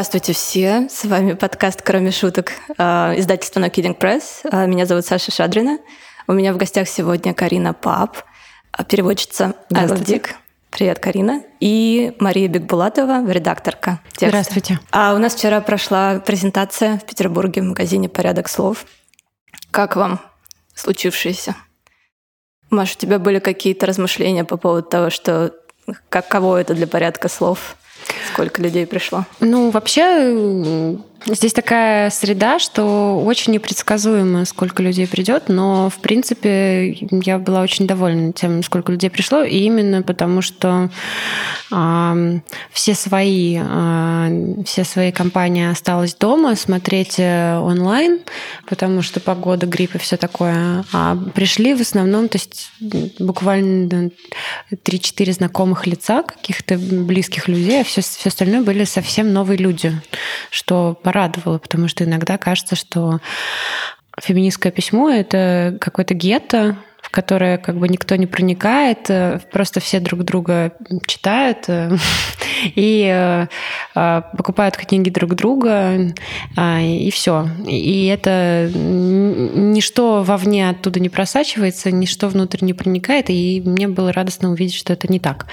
Здравствуйте все, с вами подкаст «Кроме шуток» э, издательства No Kidding Press. Э, меня зовут Саша Шадрина. У меня в гостях сегодня Карина Пап, э, переводчица Дик. Привет, Карина. И Мария Бекбулатова, редакторка текста. Здравствуйте. А у нас вчера прошла презентация в Петербурге в магазине «Порядок слов». Как вам случившееся? Маш, у тебя были какие-то размышления по поводу того, что каково это для порядка слов? Сколько людей пришло? Ну, вообще, Здесь такая среда, что очень непредсказуемо, сколько людей придет, но в принципе я была очень довольна тем, сколько людей пришло, и именно потому, что э, все свои, э, все свои компании осталось дома смотреть э, онлайн, потому что погода, грипп и все такое. А пришли в основном, то есть буквально 3-4 знакомых лица, каких-то близких людей, а все, все остальное были совсем новые люди, что порадовало, потому что иногда кажется, что феминистское письмо — это какое-то гетто, в которое как бы никто не проникает, э, просто все друг друга читают э, и э, покупают книги друг друга, и все. И это ничто вовне оттуда не просачивается, ничто внутрь не проникает, и мне было радостно увидеть, что это не так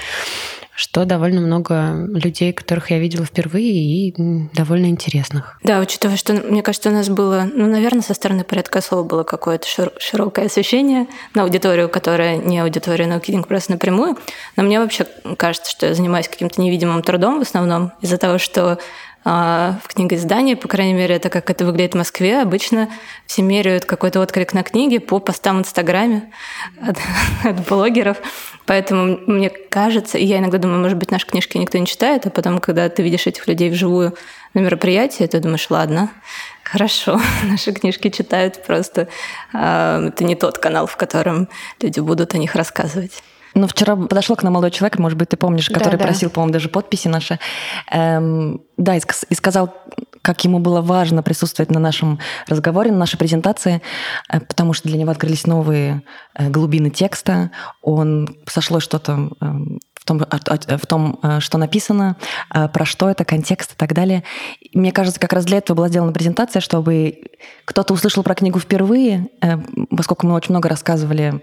что довольно много людей, которых я видела впервые и довольно интересных. Да, учитывая, что, мне кажется, у нас было, ну, наверное, со стороны порядка слова было какое-то широкое освещение на аудиторию, которая не аудитория Kidding Press напрямую. Но мне вообще кажется, что я занимаюсь каким-то невидимым трудом в основном из-за того, что в книгоиздании, по крайней мере, это как это выглядит в Москве. Обычно все меряют какой-то отклик на книги по постам в Инстаграме от, от блогеров. Поэтому мне кажется, и я иногда думаю, может быть, наши книжки никто не читает, а потом, когда ты видишь этих людей вживую на мероприятии, ты думаешь, ладно, хорошо, наши книжки читают, просто э, это не тот канал, в котором люди будут о них рассказывать. Ну, вчера подошел к нам молодой человек, может быть, ты помнишь, который да, просил, по-моему, даже подписи наши. Эм, да, и, и сказал, как ему было важно присутствовать на нашем разговоре, на нашей презентации, э, потому что для него открылись новые э, глубины текста. Он сошло что-то э, в том, в том, что написано, про что это, контекст и так далее. мне кажется, как раз для этого была сделана презентация, чтобы кто-то услышал про книгу впервые, поскольку мы очень много рассказывали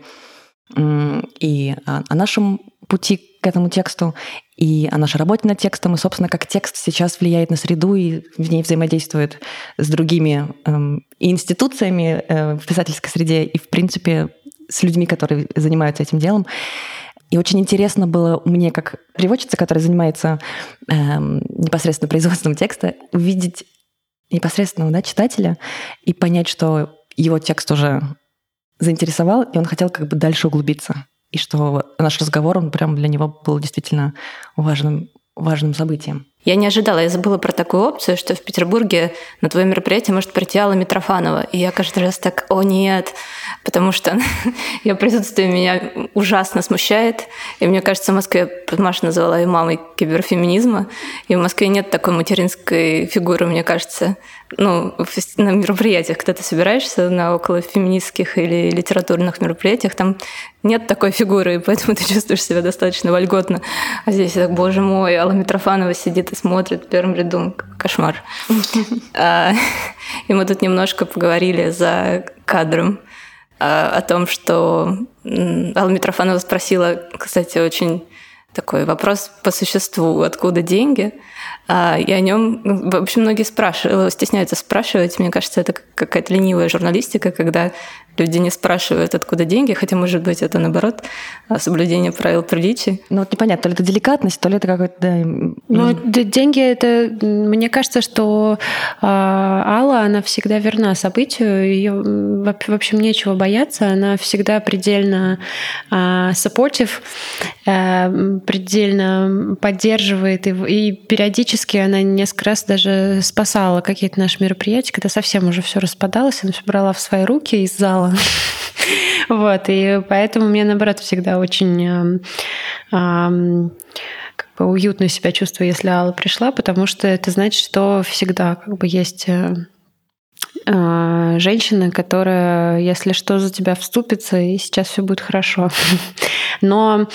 и о нашем пути к этому тексту, и о нашей работе над текстом, и, собственно, как текст сейчас влияет на среду и в ней взаимодействует с другими эм, институциями э, в писательской среде, и, в принципе, с людьми, которые занимаются этим делом. И очень интересно было мне, как переводчица, которая занимается эм, непосредственно производством текста, увидеть непосредственного да, читателя и понять, что его текст уже заинтересовал, и он хотел как бы дальше углубиться. И что наш разговор, он прям для него был действительно важным, важным событием. Я не ожидала, я забыла про такую опцию, что в Петербурге на твое мероприятие может прийти Алла Митрофанова. И я каждый раз так, о нет, потому что ее присутствие меня ужасно смущает. И мне кажется, в Москве Маша называла ее мамой киберфеминизма. И в Москве нет такой материнской фигуры, мне кажется. Ну, на мероприятиях, когда ты собираешься на около феминистских или литературных мероприятиях, там нет такой фигуры, и поэтому ты чувствуешь себя достаточно вольготно. А здесь так, боже мой, Алла Митрофанова сидит и смотрит в первом ряду. Кошмар. А, и мы тут немножко поговорили за кадром о том, что Алла Митрофанова спросила, кстати, очень такой вопрос по существу, откуда деньги – а, и о нем, в общем, многие спрашивают, стесняются спрашивать. Мне кажется, это какая-то ленивая журналистика, когда люди не спрашивают, откуда деньги, хотя, может быть, это наоборот соблюдение правил приличия. Ну вот непонятно, то ли это деликатность, то ли это какой-то... Да... Ну, деньги это... Мне кажется, что э, Алла, она всегда верна событию, ее, в общем, нечего бояться, она всегда предельно э, supportive, э, предельно поддерживает и, и периодически она несколько раз даже спасала какие-то наши мероприятия, когда совсем уже все распадалось, она все брала в свои руки из зала мало. Вот, и поэтому мне, наоборот, всегда очень как бы уютно себя чувствую, если Алла пришла, потому что это значит, что всегда как бы есть э, э, женщина, которая, если что, за тебя вступится, и сейчас все будет хорошо. Но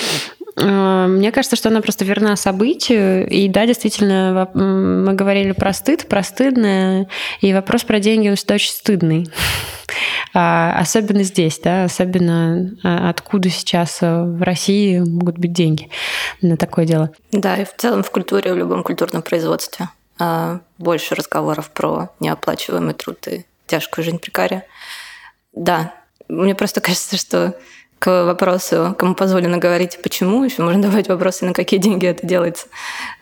мне кажется, что она просто верна событию. И да, действительно, мы говорили про стыд, про стыдное. И вопрос про деньги, он всегда очень стыдный. А, особенно здесь, да, особенно а, откуда сейчас в России могут быть деньги на такое дело. Да, и в целом в культуре, в любом культурном производстве а, больше разговоров про неоплачиваемый труд и тяжкую жизнь прикария. Да, мне просто кажется, что к вопросу, кому позволено говорить, почему, еще можно давать вопросы, на какие деньги это делается.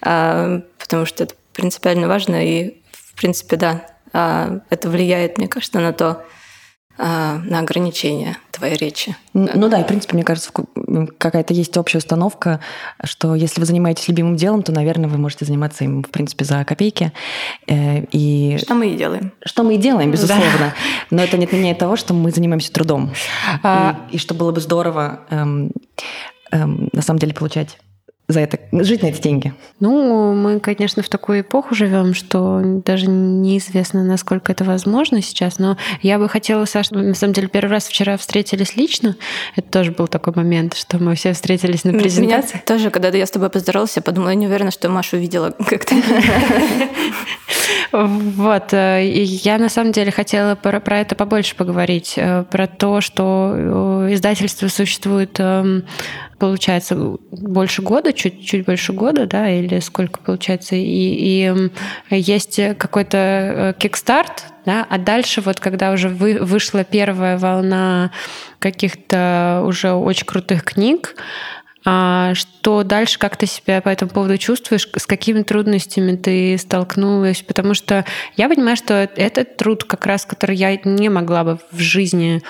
А, потому что это принципиально важно, и, в принципе, да, а, это влияет, мне кажется, на то, на ограничения твоей речи. Ну да, и в принципе, мне кажется, какая-то есть общая установка, что если вы занимаетесь любимым делом, то, наверное, вы можете заниматься им, в принципе, за копейки. Э, и... Что мы и делаем. Что мы и делаем, безусловно. Да. Но это не отменяет того, что мы занимаемся трудом. А... И, и что было бы здорово, эм, эм, на самом деле, получать за это, жить на эти деньги? Ну, мы, конечно, в такую эпоху живем, что даже неизвестно, насколько это возможно сейчас. Но я бы хотела, Саша, на самом деле, первый раз вчера встретились лично. Это тоже был такой момент, что мы все встретились на презентации. Меня тоже, когда я с тобой поздоровалась, я подумала, я не уверена, что Машу видела как-то. Вот. Э, и я на самом деле хотела про, про это побольше поговорить. Э, про то, что э, издательство существует эм, получается, больше года, чуть, чуть больше года, да, или сколько получается, и, и есть какой-то кикстарт, да, а дальше вот когда уже вы, вышла первая волна каких-то уже очень крутых книг, что дальше, как ты себя по этому поводу чувствуешь, с какими трудностями ты столкнулась? Потому что я понимаю, что этот труд, как раз, который я не могла бы в жизни,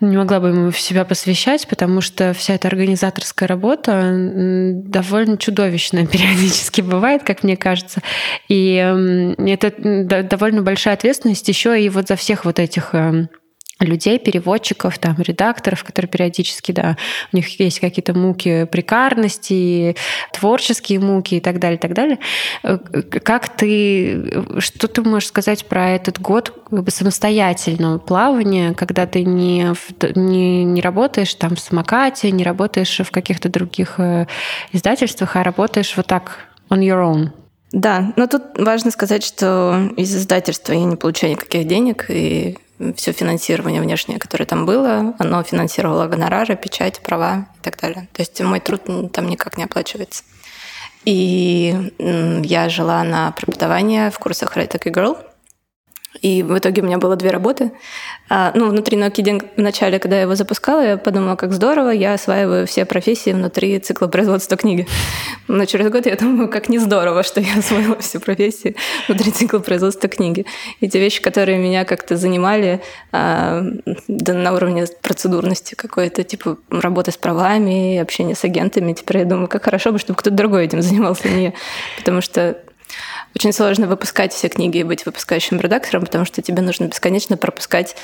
не могла бы ему себя посвящать, потому что вся эта организаторская работа довольно чудовищная периодически бывает, как мне кажется. И это довольно большая ответственность еще и вот за всех вот этих эм, людей, переводчиков, там, редакторов, которые периодически, да, у них есть какие-то муки прикарности, творческие муки и так далее, и так далее. Э, как ты, что ты можешь сказать про этот год самостоятельного плавания, когда ты не, не, не работаешь там в самокате, не работаешь в каких-то других э, издательствах, а работаешь вот так on your own? Да, но тут важно сказать, что из издательства я не получаю никаких денег, и все финансирование внешнее, которое там было, оно финансировало гонорары, печать, права и так далее. То есть мой труд там никак не оплачивается. И я жила на преподавание в курсах a Girl – и в итоге у меня было две работы. А, ну, внутри Nokia в начале, когда я его запускала, я подумала, как здорово, я осваиваю все профессии внутри цикла производства книги. Но через год я думаю, как не здорово, что я освоила все профессии внутри цикла производства книги. И те вещи, которые меня как-то занимали а, да, на уровне процедурности какой-то, типа работы с правами, общение с агентами, теперь я думаю, как хорошо бы, чтобы кто-то другой этим занимался, не я. Потому что очень сложно выпускать все книги и быть выпускающим редактором, потому что тебе нужно бесконечно пропускать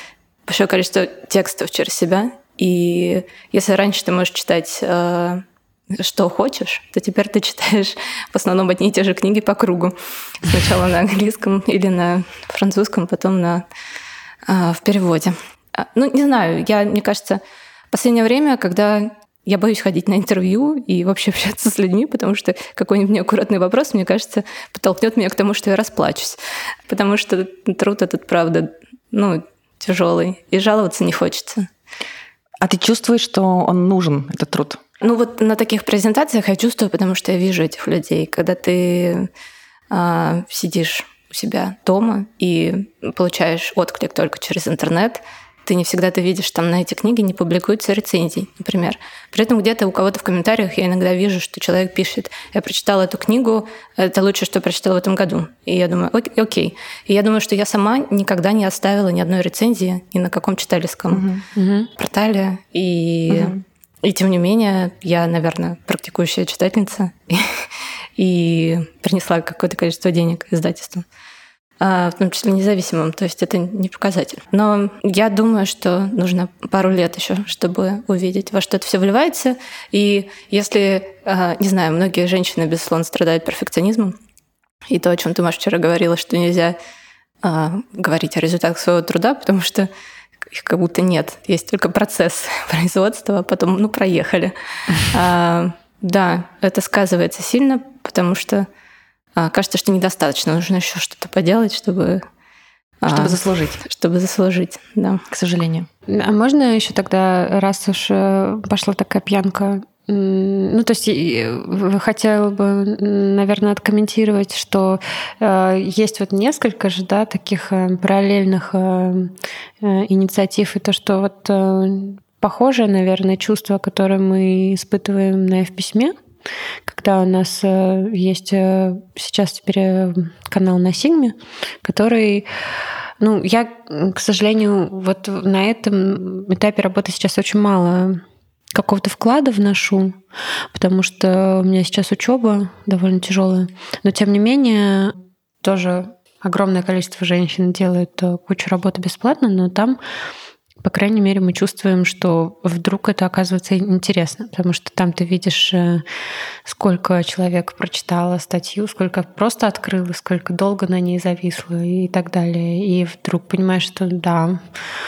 большое количество текстов через себя. И если раньше ты можешь читать э, что хочешь, то теперь ты читаешь в основном одни и те же книги по кругу. Сначала на английском или на французском, потом на, э, в переводе. А, ну, не знаю, я, мне кажется, последнее время, когда я боюсь ходить на интервью и вообще общаться с людьми, потому что какой-нибудь неаккуратный вопрос, мне кажется, подтолкнет меня к тому, что я расплачусь. Потому что труд этот, правда, ну, тяжелый, и жаловаться не хочется. А ты чувствуешь, что он нужен, этот труд? Ну вот на таких презентациях я чувствую, потому что я вижу этих людей. Когда ты э, сидишь у себя дома и получаешь отклик только через интернет, ты не всегда это видишь, там на эти книги не публикуются рецензии, например. При этом где-то у кого-то в комментариях я иногда вижу, что человек пишет, я прочитала эту книгу, это лучшее, что я прочитала в этом году. И я думаю, окей. И я думаю, что я сама никогда не оставила ни одной рецензии ни на каком читательском угу. портале. И, угу. и тем не менее, я, наверное, практикующая читательница и, и принесла какое-то количество денег издательству. А, в том числе независимым, то есть это не показатель. Но я думаю, что нужно пару лет еще, чтобы увидеть, во что это все вливается. И если, а, не знаю, многие женщины, безусловно, страдают перфекционизмом, и то, о чем ты, Маша, вчера говорила, что нельзя а, говорить о результатах своего труда, потому что их как будто нет. Есть только процесс производства, а потом, ну, проехали. да, это сказывается сильно, потому что кажется, что недостаточно, нужно еще что-то поделать, чтобы чтобы а, заслужить. Чтобы заслужить, да. К сожалению. А можно еще тогда, раз уж э, пошла такая пьянка, ну, то есть хотела бы, наверное, откомментировать, что э, есть вот несколько же, да, таких э, параллельных э, э, инициатив, и то, что вот э, похожее, наверное, чувство, которое мы испытываем на F-письме, когда у нас э, есть э, сейчас теперь э, канал на Сигме, который ну, я, к сожалению, вот на этом этапе работы сейчас очень мало какого-то вклада вношу, потому что у меня сейчас учеба довольно тяжелая. Но тем не менее, тоже огромное количество женщин делает кучу работы бесплатно, но там по крайней мере, мы чувствуем, что вдруг это оказывается интересно, потому что там ты видишь, э, сколько человек прочитало статью, сколько просто открыло, сколько долго на ней зависло и так далее. И вдруг понимаешь, что да.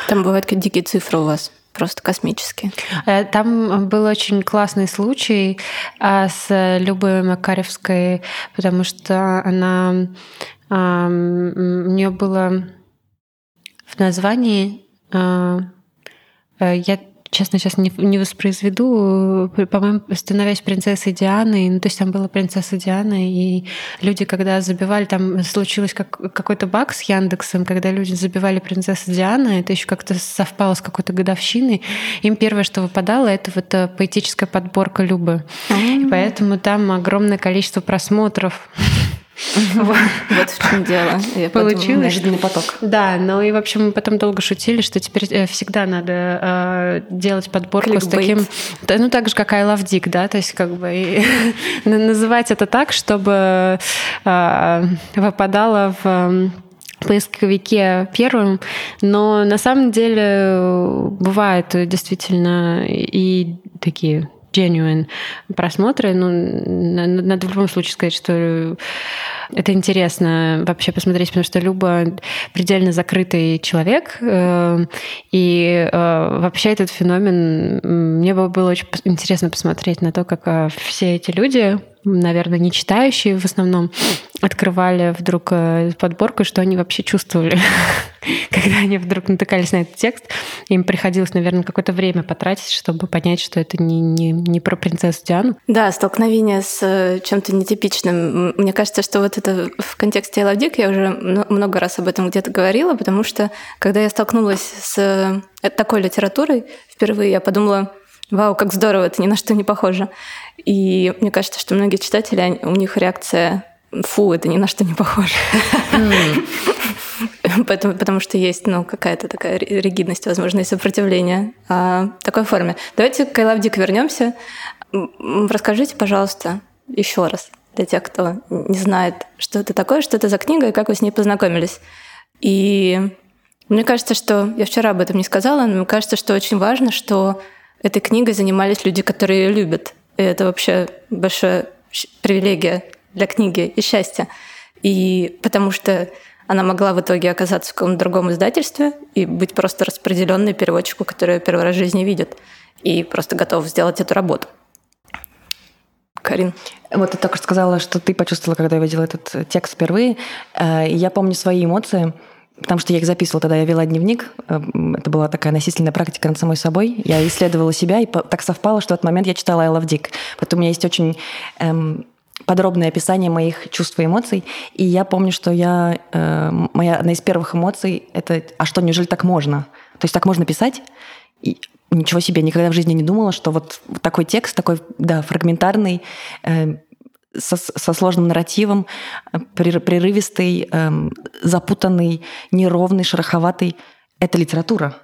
Там бывают дикие цифры у вас просто космические. Э, там был очень классный случай а, с Любой Макаревской, потому что она у нее было в названии я честно, сейчас не, не воспроизведу, по-моему, становясь принцессой Дианой, ну, то есть там была принцесса Диана, и люди, когда забивали, там случилось как, какой-то баг с Яндексом, когда люди забивали принцессу Диана, это еще как-то совпало с какой-то годовщиной, им первое, что выпадало, это вот э, поэтическая подборка Любы. Mm-hmm. И поэтому там огромное количество просмотров. Вот в чем дело. Получилось. Неожиданный поток. Да, ну и, в общем, мы потом долго шутили, что теперь э, всегда надо э, делать подборку с таким... Ну, так же, как I Love Dick, да, то есть как бы называть это так, чтобы э, выпадало в поисковике первым, но на самом деле бывают действительно и такие genuine просмотры. Ну, надо в любом случае сказать, что это интересно вообще посмотреть, потому что Люба предельно закрытый человек, э, и э, вообще этот феномен, мне было очень интересно посмотреть на то, как э, все эти люди наверное, не читающие в основном, открывали вдруг э, подборку, что они вообще чувствовали, когда они вдруг натыкались на этот текст. Им приходилось, наверное, какое-то время потратить, чтобы понять, что это не, не, не про принцессу Диану. Да, столкновение с э, чем-то нетипичным. Мне кажется, что вот это в контексте I я уже много раз об этом где-то говорила, потому что когда я столкнулась с э, такой литературой, впервые я подумала, вау, как здорово, это ни на что не похоже. И мне кажется, что многие читатели, у них реакция фу, это ни на что не похоже. Поэтому, потому что есть ну, какая-то такая ригидность, возможно, и сопротивление а, такой форме. Давайте к I Love Dick вернемся. Расскажите, пожалуйста, еще раз для тех, кто не знает, что это такое, что это за книга и как вы с ней познакомились. И мне кажется, что я вчера об этом не сказала, но мне кажется, что очень важно, что этой книгой занимались люди, которые ее любят. И это вообще большая привилегия для книги и счастья. И потому что она могла в итоге оказаться в каком-то другом издательстве и быть просто распределенной переводчику, который первый раз в жизни видит, и просто готов сделать эту работу. Карин. Вот ты только сказала, что ты почувствовала, когда я видела этот текст впервые. Э, я помню свои эмоции – потому что я их записывала тогда, я вела дневник, эм, это была такая насильственная практика над самой собой, я исследовала себя, и так совпало, что в этот момент я читала I Love Dick. Поэтому у меня есть очень эм, подробное описание моих чувств и эмоций, и я помню, что я, э, моя одна из первых эмоций — это «а что, неужели так можно?» То есть так можно писать? И ничего себе, никогда в жизни не думала, что вот такой текст, такой, да, фрагментарный, э, со, со сложным нарративом, э, прерывистый, эм, запутанный, неровный, шероховатый. Это литература.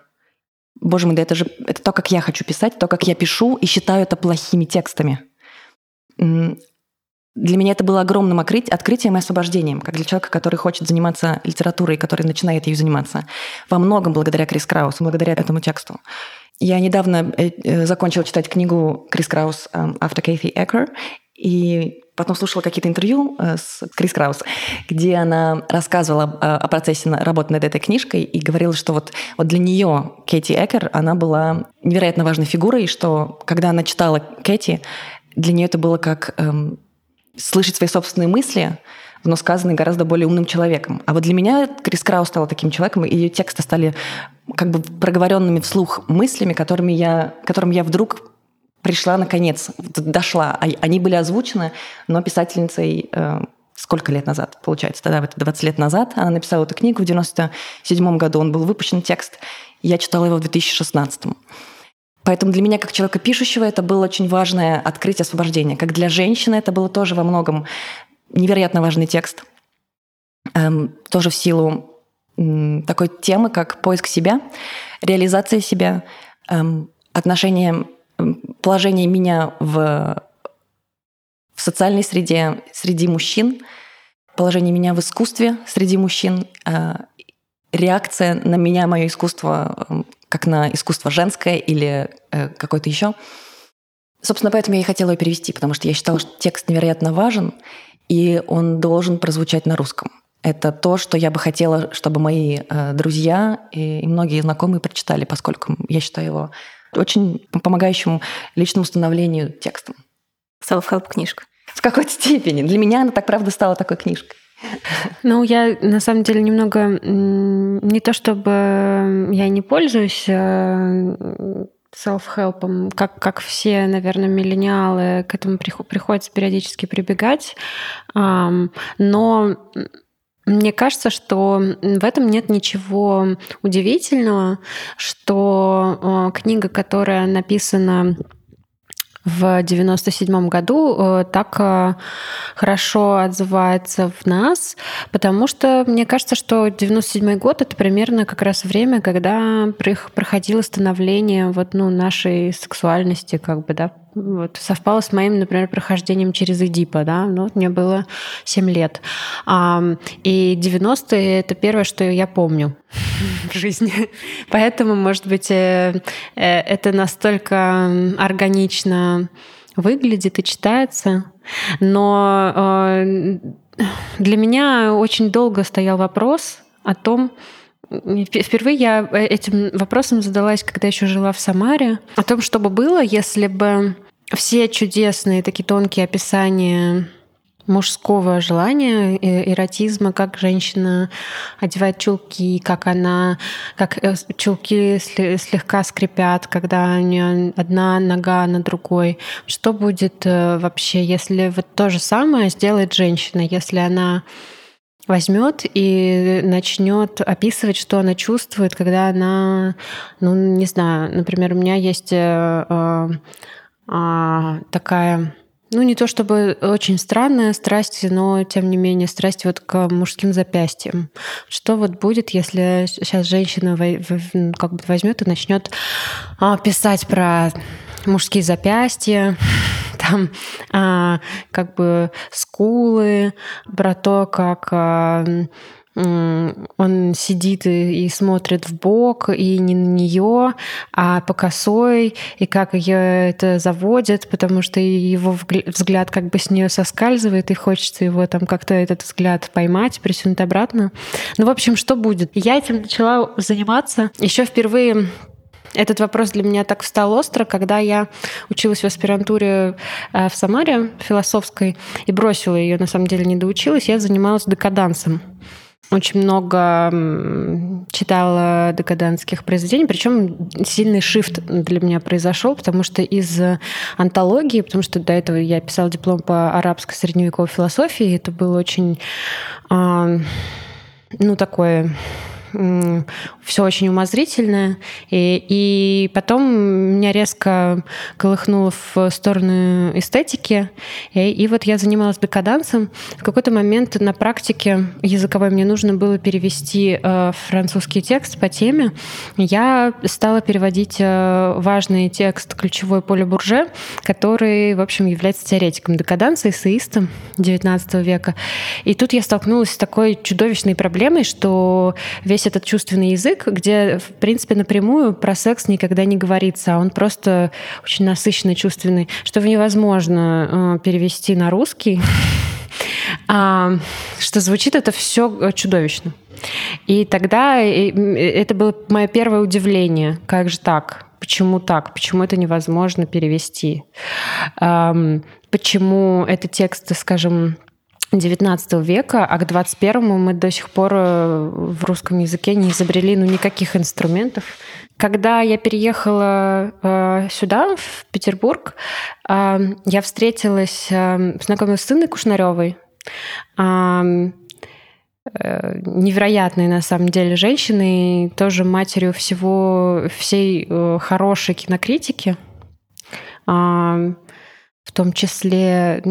Боже мой, да это же это то, как я хочу писать, то, как я пишу, и считаю это плохими текстами. Для меня это было огромным открытием и освобождением, как для человека, который хочет заниматься литературой, который начинает ею заниматься. Во многом благодаря Крис Краус, благодаря этому тексту. Я недавно э, э, закончила читать книгу Крис Краус «After Kathy Ecker», и потом слушала какие-то интервью э, с Крис Краус, где она рассказывала э, о процессе работы над этой книжкой и говорила, что вот, вот для нее Кэти Экер, она была невероятно важной фигурой, что когда она читала Кэти, для нее это было как эм, слышать свои собственные мысли, но сказанные гораздо более умным человеком. А вот для меня Крис Крау стала таким человеком, и ее тексты стали как бы проговоренными вслух мыслями, которыми я, которым я вдруг пришла наконец, дошла. А, они были озвучены, но писательницей э, сколько лет назад, получается, тогда это 20 лет назад. Она написала эту книгу в 97 году, он был выпущен текст. Я читала его в 2016. Поэтому для меня, как человека пишущего, это было очень важное открытие освобождения. Как для женщины это было тоже во многом невероятно важный текст. Эм, тоже в силу эм, такой темы, как поиск себя, реализация себя, эм, отношение, положение меня в, в социальной среде среди мужчин, положение меня в искусстве среди мужчин, э, реакция на меня, мое искусство, эм, как на искусство женское или э, какое-то еще. Собственно, поэтому я и хотела ее перевести, потому что я считала, что текст невероятно важен, и он должен прозвучать на русском. Это то, что я бы хотела, чтобы мои э, друзья и многие знакомые прочитали, поскольку я считаю его очень помогающим личному становлению текстом. Self-help книжка. В какой-то степени. Для меня она так правда стала такой книжкой. Ну, я на самом деле немного не то чтобы я не пользуюсь э, self-help, как, как все, наверное, миллениалы к этому приходится периодически прибегать. Но мне кажется, что в этом нет ничего удивительного, что э, книга, которая написана в 97 году э, так э, хорошо отзывается в нас, потому что мне кажется, что 97 год это примерно как раз время, когда проходило становление вот, ну, нашей сексуальности, как бы, да, вот, совпало с моим, например, прохождением через Эдипа, да, ну, вот мне было 7 лет. А, и 90-е — это первое, что я помню в жизни. Поэтому, может быть, э, э, это настолько органично выглядит и читается. Но э, для меня очень долго стоял вопрос о том, Впервые я этим вопросом задалась, когда еще жила в Самаре, о том, что бы было, если бы все чудесные такие тонкие описания мужского желания, эротизма, как женщина одевает чулки, как она, как э, чулки слегка скрипят, когда у нее одна нога на другой. Что будет э, вообще, если вот то же самое сделает женщина, если она возьмет и начнет описывать, что она чувствует, когда она, ну, не знаю, например, у меня есть э, э, такая ну, не то чтобы очень странная страсть, но тем не менее страсть вот к мужским запястьям. Что вот будет, если сейчас женщина как бы возьмет и начнет а, писать про мужские запястья, там а, как бы скулы, про то, как а, он сидит и, и смотрит в бок, и не на нее, а по косой, и как ее это заводит, потому что его взгляд как бы с нее соскальзывает, и хочется его там как-то этот взгляд поймать, присунуть обратно. Ну, в общем, что будет? Я этим начала заниматься еще впервые этот вопрос для меня так встал остро, когда я училась в аспирантуре э, в Самаре философской и бросила ее, на самом деле не доучилась, я занималась декадансом. Очень много читала декадентских произведений, причем сильный шифт для меня произошел, потому что из антологии, потому что до этого я писала диплом по арабской средневековой философии, это было очень, а, ну, такое все очень умозрительное. И, и потом меня резко колыхнуло в сторону эстетики. И, и вот я занималась декадансом. В какой-то момент на практике языковой мне нужно было перевести э, французский текст по теме. Я стала переводить э, важный текст «Ключевой поле Бурже», который, в общем, является теоретиком декаданса, эссеистом XIX века. И тут я столкнулась с такой чудовищной проблемой, что весь весь этот чувственный язык, где, в принципе, напрямую про секс никогда не говорится, а он просто очень насыщенный, чувственный, что невозможно э, перевести на русский, а, что звучит это все э, чудовищно. И тогда это было мое первое удивление. Как же так? Почему так? Почему это невозможно перевести? Почему это тексты, скажем, XIX века, а к 21 мы до сих пор э, в русском языке не изобрели ну, никаких инструментов. Когда я переехала э, сюда, в Петербург, э, я встретилась, э, познакомилась с Инной Кушнаревой. Э, невероятной на самом деле женщиной, тоже матерью всего всей э, хорошей кинокритики, в том числе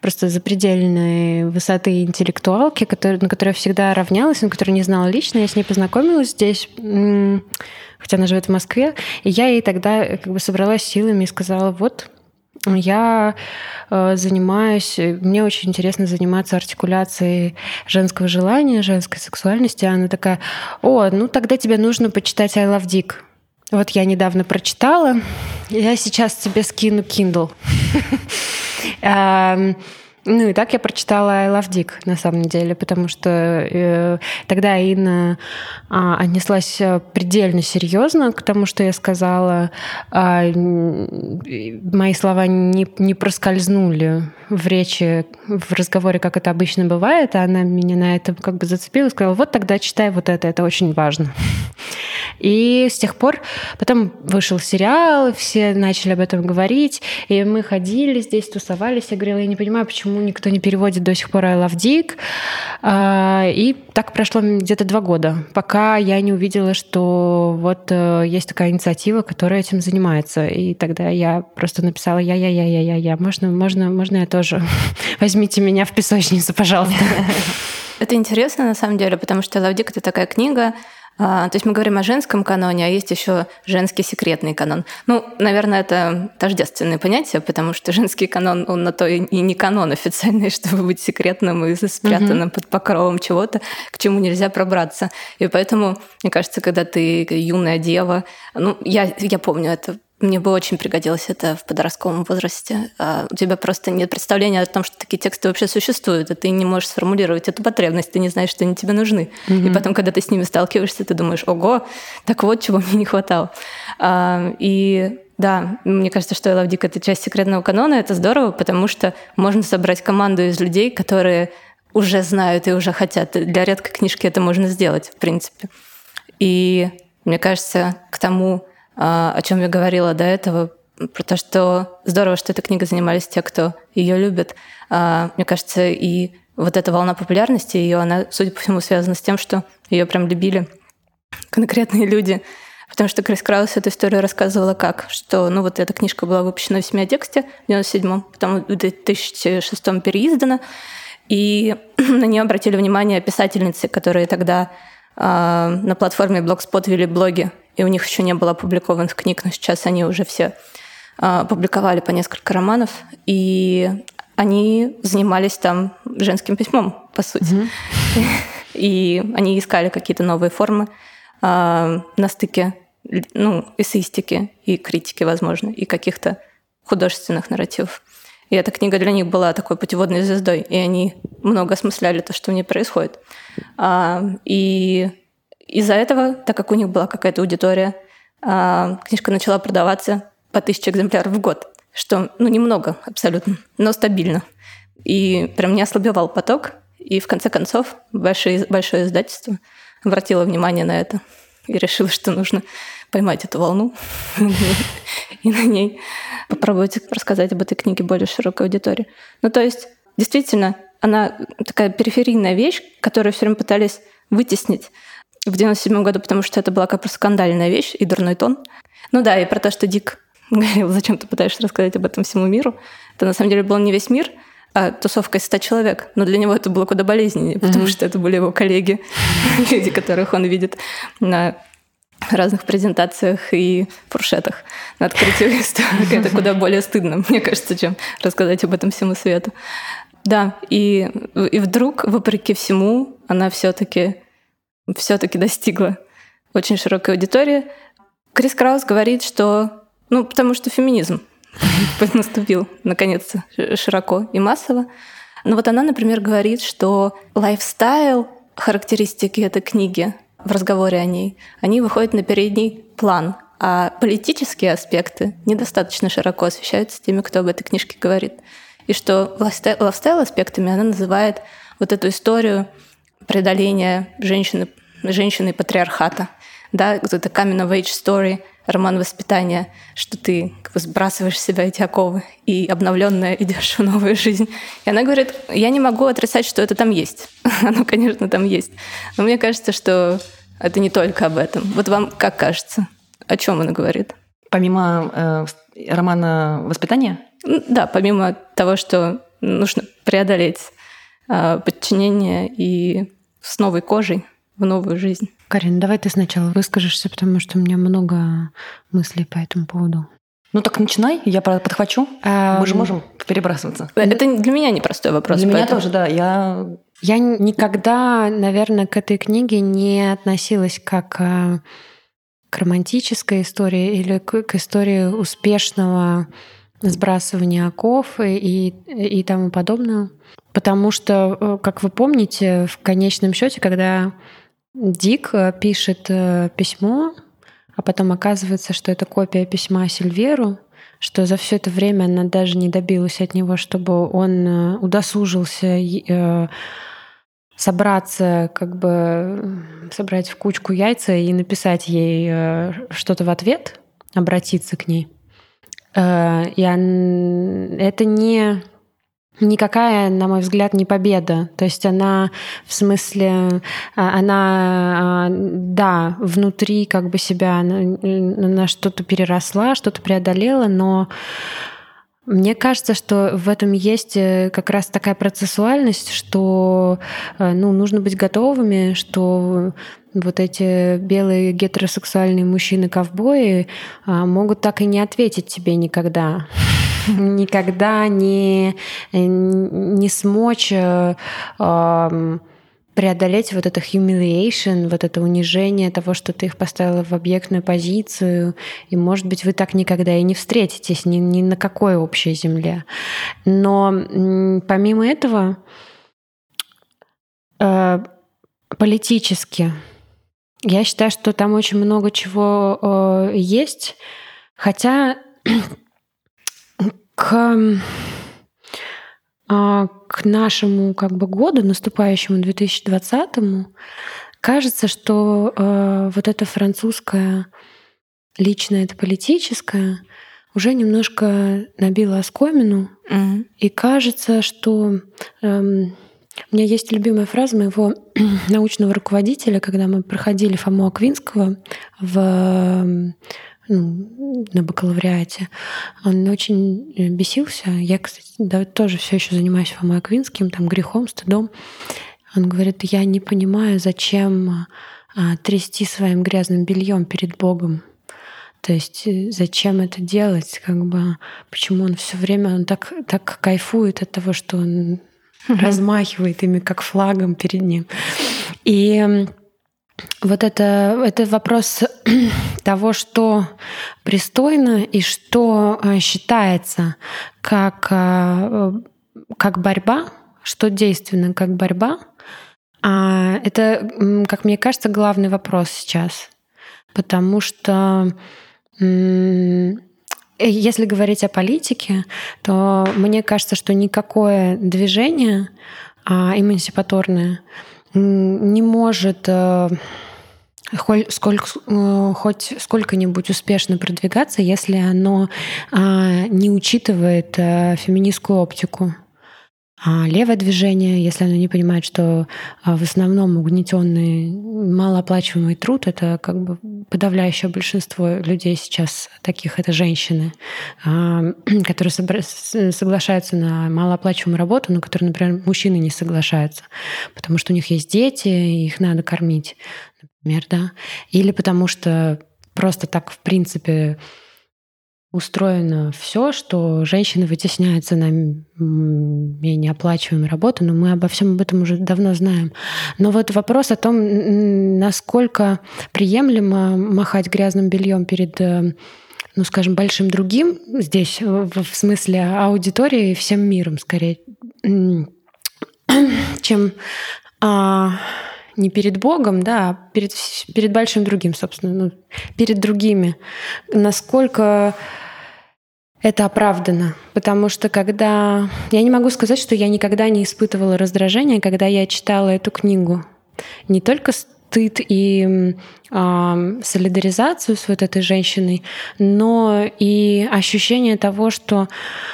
просто запредельной высоты интеллектуалки, который, на которой я всегда равнялась, на которую не знала лично. Я с ней познакомилась здесь, хотя она живет в Москве. И я ей тогда как бы собралась силами и сказала, вот, я э, занимаюсь, мне очень интересно заниматься артикуляцией женского желания, женской сексуальности. Она такая, о, ну тогда тебе нужно почитать I Love Dick. Вот я недавно прочитала, я сейчас тебе скину Kindle. Эм, ну и так я прочитала I Love Dick, на самом деле, потому что э, тогда Инна а, отнеслась э, предельно серьезно к тому, что я сказала. А, мои слова не, не проскользнули в речи, в разговоре, как это обычно бывает, а она меня на это как бы зацепила и сказала, вот тогда читай вот это, это очень важно. И с тех пор потом вышел сериал, все начали об этом говорить, и мы ходили здесь, тусовались. Я говорила, я не понимаю, почему никто не переводит до сих пор I love Dick. А, и так прошло где-то два года, пока я не увидела, что вот э, есть такая инициатива, которая этим занимается. И тогда я просто написала я-я-я-я-я-я. Можно, можно, можно я тоже? Возьмите меня в песочницу, пожалуйста. Это интересно на самом деле, потому что «Лавдик» — это такая книга, а, то есть мы говорим о женском каноне, а есть еще женский секретный канон. Ну, наверное, это тождественное понятие, потому что женский канон, он на то и не канон официальный, чтобы быть секретным и спрятанным mm-hmm. под покровом чего-то, к чему нельзя пробраться. И поэтому, мне кажется, когда ты юная дева, ну, я, я помню это мне бы очень пригодилось это в подростковом возрасте. А у тебя просто нет представления о том, что такие тексты вообще существуют, и ты не можешь сформулировать эту потребность, ты не знаешь, что они тебе нужны. Mm-hmm. И потом, когда ты с ними сталкиваешься, ты думаешь, ого, так вот, чего мне не хватало. А, и да, мне кажется, что I Love Dick — это часть секретного канона, это здорово, потому что можно собрать команду из людей, которые уже знают и уже хотят. Для редкой книжки это можно сделать, в принципе. И мне кажется, к тому, о чем я говорила до этого, про то, что здорово, что эта книга занимались те, кто ее любит. А, мне кажется, и вот эта волна популярности ее, она, судя по всему, связана с тем, что ее прям любили конкретные люди. Потому что Крис Краус эту историю рассказывала как, что, ну вот эта книжка была выпущена в семиотексте в 97-м, потом в 2006-м переиздана, и на нее обратили внимание писательницы, которые тогда э, на платформе Blogspot вели блоги и у них еще не было опубликованных книг, но сейчас они уже все а, публиковали по несколько романов, и они занимались там женским письмом, по сути. Mm-hmm. И они искали какие-то новые формы а, на стыке ну, эссеистики и критики, возможно, и каких-то художественных нарративов. И эта книга для них была такой путеводной звездой, и они много осмысляли то, что в ней происходит. А, и из-за этого, так как у них была какая-то аудитория, а, книжка начала продаваться по тысяче экземпляров в год, что, ну, немного абсолютно, но стабильно. И прям не ослабевал поток. И в конце концов большое, большое издательство обратило внимание на это и решило, что нужно поймать эту волну и на ней попробовать рассказать об этой книге более широкой аудитории. Ну, то есть, действительно, она такая периферийная вещь, которую все время пытались вытеснить в 97 году, потому что это была как просто скандальная вещь и дурной тон. Ну да, и про то, что Дик говорил, зачем ты пытаешься рассказать об этом всему миру. Это на самом деле был не весь мир, а тусовка из 100 человек. Но для него это было куда болезненнее, потому mm-hmm. что это были его коллеги, люди, которых он видит на разных презентациях и фуршетах на открытии выставок. Это куда более стыдно, мне кажется, чем рассказать об этом всему свету. Да, и, и вдруг, вопреки всему, она все-таки все-таки достигла очень широкой аудитории. Крис Краус говорит, что, ну, потому что феминизм наступил, наконец-то, широко и массово. Но вот она, например, говорит, что lifestyle характеристики этой книги в разговоре о ней, они выходят на передний план, а политические аспекты недостаточно широко освещаются теми, кто об этой книжке говорит. И что lifestyle аспектами она называет вот эту историю преодоления женщины, женщины патриархата. Да, это coming of age story, роман воспитания, что ты как бы сбрасываешь с себя эти оковы и обновленная идешь в новую жизнь. И она говорит, я не могу отрицать, что это там есть. Оно, конечно, там есть. Но мне кажется, что это не только об этом. Вот вам как кажется? О чем она говорит? Помимо э, романа «Воспитание»? Да, помимо того, что нужно преодолеть э, подчинение и с новой кожей в новую жизнь. Карин, давай ты сначала выскажешься, потому что у меня много мыслей по этому поводу. Ну так начинай, я подхвачу. А, Мы же можем перебрасываться. Это для меня непростой вопрос. Для поэтому... меня тоже, да. Я... я никогда, наверное, к этой книге не относилась как э, к романтической истории или к, к истории успешного сбрасывания оков и, и, и тому подобное. Потому что, э, как вы помните, в конечном счете, когда Дик э, пишет э, письмо, а потом оказывается, что это копия письма Сильверу, что за все это время она даже не добилась от него, чтобы он удосужился собраться, как бы собрать в кучку яйца и написать ей что-то в ответ, обратиться к ней. И это не никакая, на мой взгляд, не победа. То есть она в смысле, а, она, а, да, внутри как бы себя она, она что-то переросла, что-то преодолела, но мне кажется, что в этом есть э, как раз такая процессуальность, что э, ну, нужно быть готовыми, что вот эти белые гетеросексуальные мужчины-ковбои а, могут так и не ответить тебе никогда. Никогда не, э, не смочь преодолеть вот это humiliation, вот это унижение того, что ты их поставила в объектную позицию. И, может быть, вы так никогда и не встретитесь ни, ни на какой общей земле. Но помимо этого, э, политически, я считаю, что там очень много чего есть. Хотя к, к нашему как бы году, наступающему 2020, кажется, что э, вот это французское личное, это политическое, уже немножко набило оскомину. Mm-hmm. И кажется, что эм, у меня есть любимая фраза моего научного руководителя, когда мы проходили Фому Аквинского в ну, на бакалавриате. Он очень э, бесился. Я, кстати, да, тоже все еще занимаюсь Фомой Аквинским, там, грехом, стыдом. Он говорит, я не понимаю, зачем а, трясти своим грязным бельем перед Богом. То есть э, зачем это делать? Как бы, почему он все время он так, так кайфует от того, что он размахивает ими как флагом перед ним. И вот это, это вопрос того, что пристойно и что э, считается как, э, как борьба, что действенно как борьба, а это, как мне кажется, главный вопрос сейчас. Потому что если говорить о политике, то мне кажется, что никакое движение а эмансипаторное не может э, сколько, э, хоть сколько-нибудь успешно продвигаться, если оно а, не учитывает э, феминистскую оптику. А левое движение, если оно не понимает, что а, в основном угнетенный малооплачиваемый труд это как бы подавляющее большинство людей сейчас таких это женщины, а, которые соглашаются на малооплачиваемую работу, на которую, например, мужчины не соглашаются, потому что у них есть дети, их надо кормить, например, да, или потому что просто так в принципе устроено все, что женщины вытесняются на менее оплачиваемую работу, но мы обо всем об этом уже давно знаем. Но вот вопрос о том, насколько приемлемо махать грязным бельем перед э, ну, скажем, большим другим здесь, в смысле аудитории, всем миром скорее, чем а, не перед Богом, да, а перед, перед большим другим, собственно, ну, перед другими, насколько это оправдано. Потому что когда... Я не могу сказать, что я никогда не испытывала раздражения, когда я читала эту книгу. Не только стыд и э, солидаризацию с вот этой женщиной, но и ощущение того, что,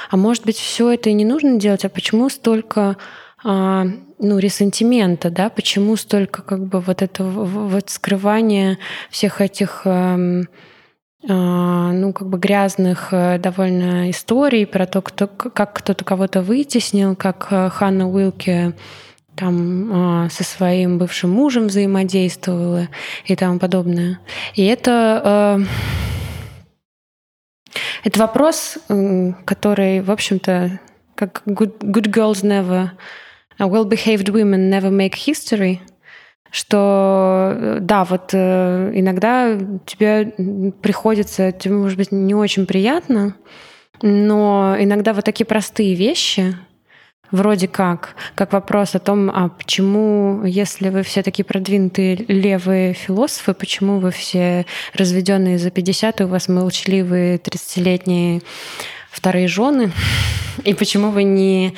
а может быть, все это и не нужно делать, а почему столько э, ну, ресентимента, да, почему столько как бы вот этого вот скрывания всех этих э, ну, как бы грязных э, довольно историй про то, кто, как кто-то кого-то вытеснил, как э, Ханна Уилки там со своим бывшим мужем взаимодействовала и тому подобное. И это это вопрос, который, в общем-то, как good, good girls never, well-behaved women never make history — что да, вот э, иногда тебе приходится, тебе может быть не очень приятно, но иногда вот такие простые вещи, вроде как, как вопрос о том, а почему, если вы все такие продвинутые левые философы, почему вы все разведенные за 50, и у вас молчаливые 30-летние вторые жены, и почему вы не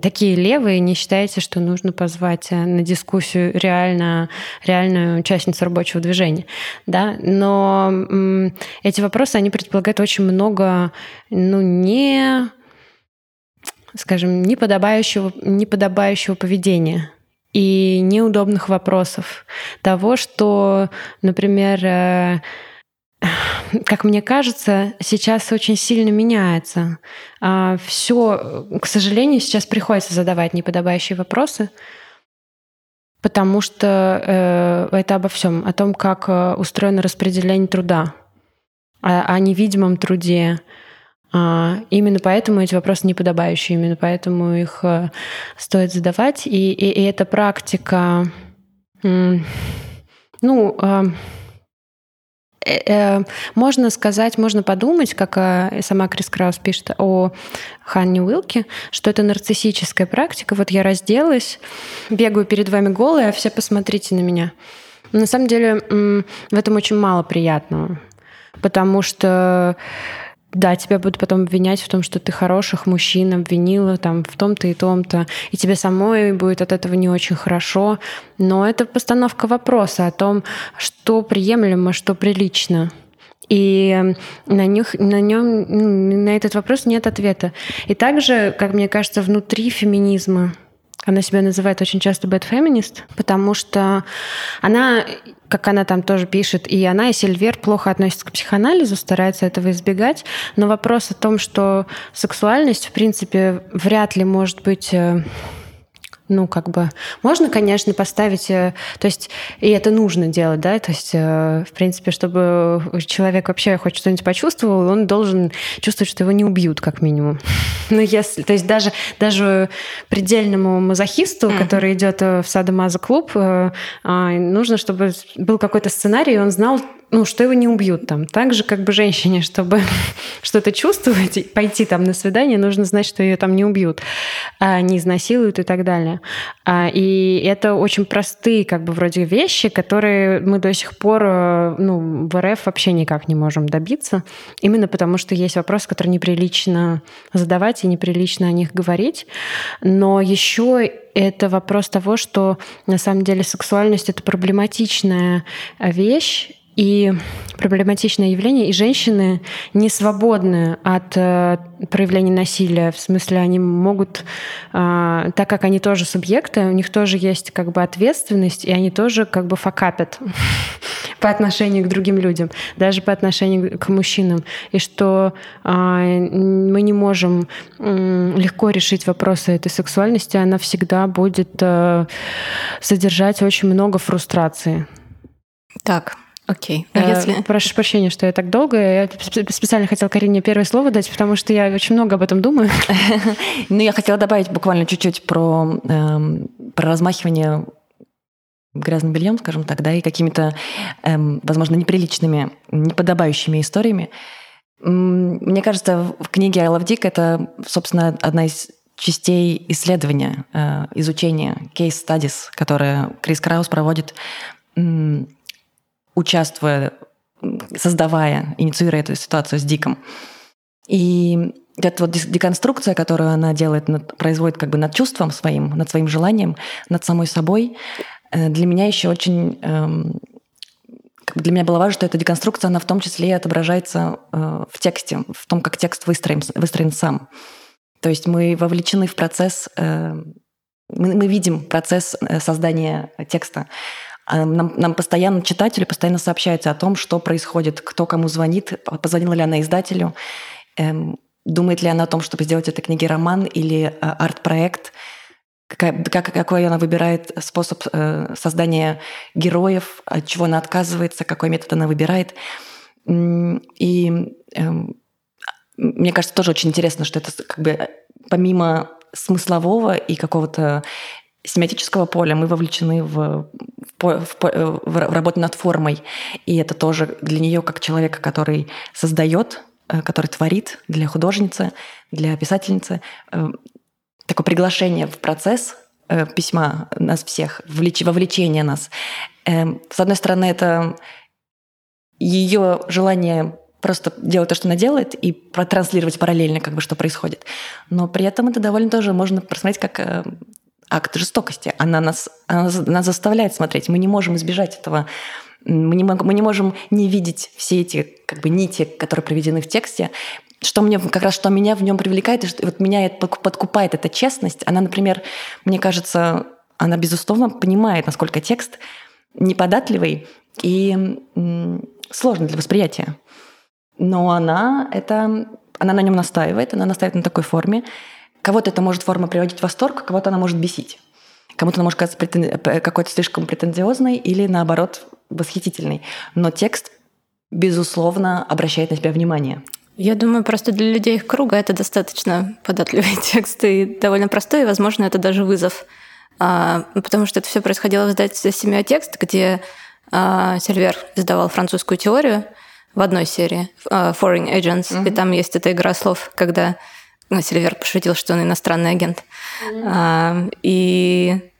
такие левые не считаете, что нужно позвать э, на дискуссию реально, реальную участницу рабочего движения? Да? Но эти вопросы, они предполагают очень много ну, не скажем, неподобающего, неподобающего поведения и неудобных вопросов. Того, что, например, э, как мне кажется, сейчас очень сильно меняется. А, Все, к сожалению, сейчас приходится задавать неподобающие вопросы, потому что э, это обо всем, о том, как э, устроено распределение труда, о, о невидимом труде. А, именно поэтому эти вопросы неподобающие, именно поэтому их э, стоит задавать. И, и, и эта практика, ну, можно сказать, можно подумать, как э, сама Крис Краус пишет о Ханне Уилке, что это нарциссическая практика. Вот я разделась, бегаю перед вами голая, а все посмотрите на меня. На самом деле в этом очень мало приятного, потому что да, тебя будут потом обвинять в том, что ты хороших мужчин обвинила там в том-то и том-то, и тебе самой будет от этого не очень хорошо. Но это постановка вопроса о том, что приемлемо, что прилично. И на, них, на нем, ну, на этот вопрос нет ответа. И также, как мне кажется, внутри феминизма она себя называет очень часто bad feminist, потому что она, как она там тоже пишет, и она, и Сильвер плохо относятся к психоанализу, стараются этого избегать. Но вопрос о том, что сексуальность, в принципе, вряд ли может быть э, ну, как бы, можно, конечно, поставить, э, то есть, и это нужно делать, да, то есть, э, в принципе, чтобы человек вообще хоть что-нибудь почувствовал, он должен чувствовать, что его не убьют, как минимум. Ну, если, то есть, даже, даже предельному мазохисту, mm-hmm. который идет в садомазо-клуб, а, нужно, чтобы был какой-то сценарий, и он знал, ну, что его не убьют там. Так же, как бы женщине, чтобы что-то чувствовать, пойти там на свидание, нужно знать, что ее там не убьют, а не изнасилуют и так далее. А, и это очень простые, как бы, вроде вещи, которые мы до сих пор, э, ну, в РФ вообще никак не можем добиться, именно потому что есть вопросы, которые неприлично задавать и неприлично о них говорить. Но еще это вопрос того, что на самом деле сексуальность это проблематичная вещь, и проблематичное явление, и женщины не свободны от э, проявления насилия, в смысле они могут, э, так как они тоже субъекты, у них тоже есть как бы ответственность, и они тоже как бы факапят по отношению к другим людям, даже по отношению к мужчинам, и что э, мы не можем э, легко решить вопросы этой сексуальности, она всегда будет э, содержать очень много фрустрации. Так, Окей. А э, если... Прошу прощения, что я так долго. Я специально хотела Карине первое слово дать, потому что я очень много об этом думаю. Ну, я хотела добавить буквально чуть-чуть про, эм, про размахивание грязным бельем, скажем так, да, и какими-то, эм, возможно, неприличными, неподобающими историями. Мне кажется, в книге «I love Dick» это, собственно, одна из частей исследования, э, изучения, studies, которые Крис Краус проводит, участвуя, создавая, инициируя эту ситуацию с Диком. И эта вот деконструкция, которую она делает, производит как бы над чувством своим, над своим желанием, над самой собой, э, для меня еще очень эм, для меня было важно, что эта деконструкция, она в том числе и отображается э, в тексте, в том, как текст выстроен, выстроен сам. То есть мы вовлечены в процесс, э, мы, видим процесс создания текста. А нам, нам постоянно, читателю постоянно сообщается о том, что происходит, кто кому звонит, позвонила ли она издателю, эм, думает ли она о том, чтобы сделать это книги роман или э, арт-проект, какая, как, какой она выбирает способ э, создания героев, от чего она отказывается, какой метод она выбирает. И э, мне кажется, тоже очень интересно, что это как бы помимо смыслового и какого-то семиотического поля мы вовлечены в, в, в, в работу над формой. И это тоже для нее, как человека, который создает, э, который творит для художницы, для писательницы, э, такое приглашение в процесс э, письма нас всех, вовлеч, вовлечение нас. С одной стороны, это ее желание просто делать то, что она делает, и протранслировать параллельно, как бы, что происходит. Но при этом это довольно тоже можно просмотреть как э, акт жестокости. Она нас, она нас заставляет смотреть. Мы не можем избежать этого. Мы не, мы не можем не видеть все эти как бы, нити, которые приведены в тексте. Что мне как раз что меня в нем привлекает, и что вот меня подкупает эта честность. Она, например, мне кажется, она безусловно понимает, насколько текст неподатливый и сложный для восприятия. Но она это, она на нем настаивает, она настаивает на такой форме. Кого-то эта может форма приводить в восторг, кого-то она может бесить. Кому-то она может казаться претен... какой-то слишком претензиозной или, наоборот, восхитительной. Но текст, безусловно, обращает на себя внимание. Я думаю, просто для людей их круга это достаточно податливый текст и довольно простой, и, возможно, это даже вызов. А, потому что это все происходило в издательстве «Семиотекст», где а, Сильвер издавал французскую теорию, в одной серии Foreign Agents, mm-hmm. и там есть эта игра слов, когда ну, Сильвер пошутил, что он иностранный агент. Mm-hmm. Uh, и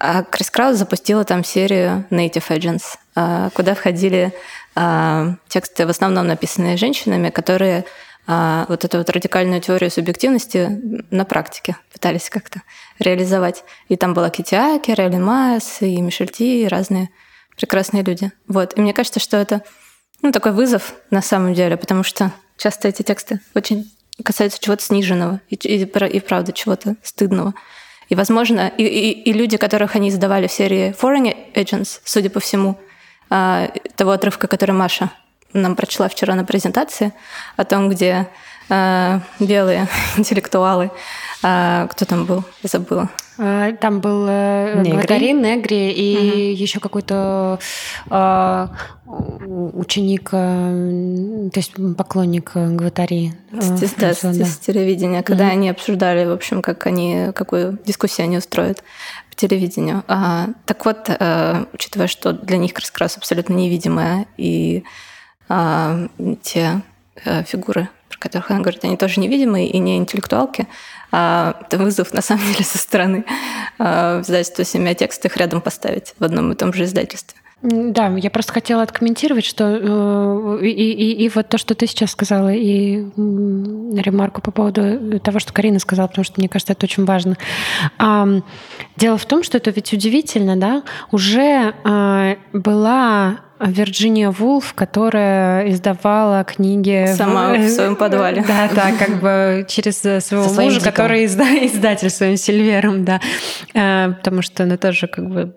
а Крис Краус запустила там серию Native Agents, uh, куда входили uh, тексты в основном написанные женщинами, которые uh, вот эту вот радикальную теорию субъективности на практике пытались как-то реализовать. И там была Кити Акер, Эллен Майес, и Мишель Ти, и разные прекрасные люди. Вот. И мне кажется, что это ну, такой вызов на самом деле, потому что часто эти тексты очень касаются чего-то сниженного и, и, и правда чего-то стыдного. И, возможно, и, и, и люди, которых они издавали в серии Foreign Agents, судя по всему, а, того отрывка, который Маша нам прочла вчера на презентации, о том, где а, белые интеллектуалы, а, кто там был, я забыла, Э, там был э, Негри, Негри и угу. еще какой-то э, ученик, э, то есть поклонник Гватари. С, э, да, с, да. с телевидения, когда угу. они обсуждали, в общем, как они, какую дискуссию они устроят по телевидению. А, так вот, э, учитывая, что для них как раз абсолютно невидимая, и э, те фигуры, про которых она говорит, они тоже невидимые и не интеллектуалки, а, это вызов, на самом деле, со стороны а, издательства «Семья текст» их рядом поставить в одном и том же издательстве. Да, я просто хотела откомментировать, что э, и, и, и вот то, что ты сейчас сказала, и ремарку по поводу того, что Карина сказала, потому что мне кажется, это очень важно. Дело в том, что это ведь удивительно, да, уже а, была Вирджиния Вулф, которая издавала книги сама в, в своем подвале. Да, да, как бы через своего Со мужа, который изда... издатель своим Сильвером, да, э, потому что она тоже как бы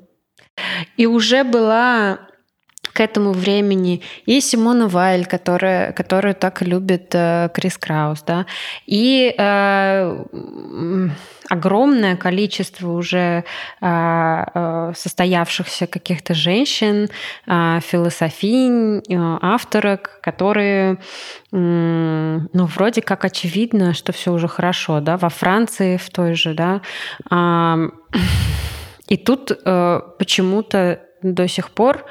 и уже была к этому времени. И Симона Вайль, которая, которая так любит э, Крис Краус, да, и э, огромное количество уже э, э, состоявшихся каких-то женщин, э, философинь, э, авторок, которые, э, ну, вроде как очевидно, что все уже хорошо, да, во Франции в той же, да, э, и тут э, почему-то до сих пор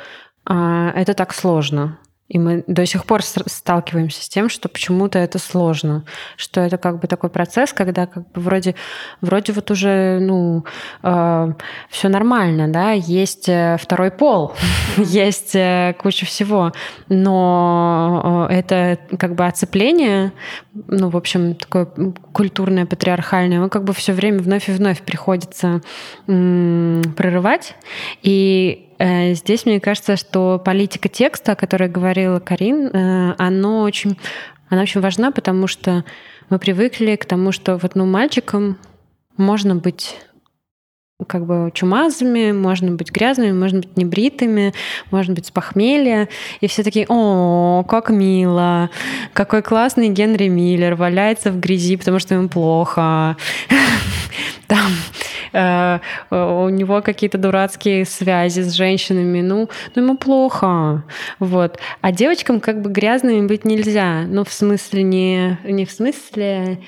это так сложно. И мы до сих пор сталкиваемся с тем, что почему-то это сложно, что это как бы такой процесс, когда как бы вроде, вроде вот уже, ну, э, все нормально, да, есть э, второй пол, есть э, куча всего, но э, это как бы оцепление, ну, в общем, такое культурное, патриархальное, его как бы все время вновь и вновь приходится прорывать, и здесь мне кажется, что политика текста, о которой говорила Карин, э, она очень, она очень важна, потому что мы привыкли к тому, что вот ну мальчикам можно быть как бы чумазами, можно быть грязными, можно быть небритыми, можно быть с похмелья. И все такие, о, как мило, какой классный Генри Миллер, валяется в грязи, потому что ему плохо. Там э, у него какие-то дурацкие связи с женщинами, ну, ну ему плохо. Вот. А девочкам как бы грязными быть нельзя. Ну, в смысле не, не в смысле...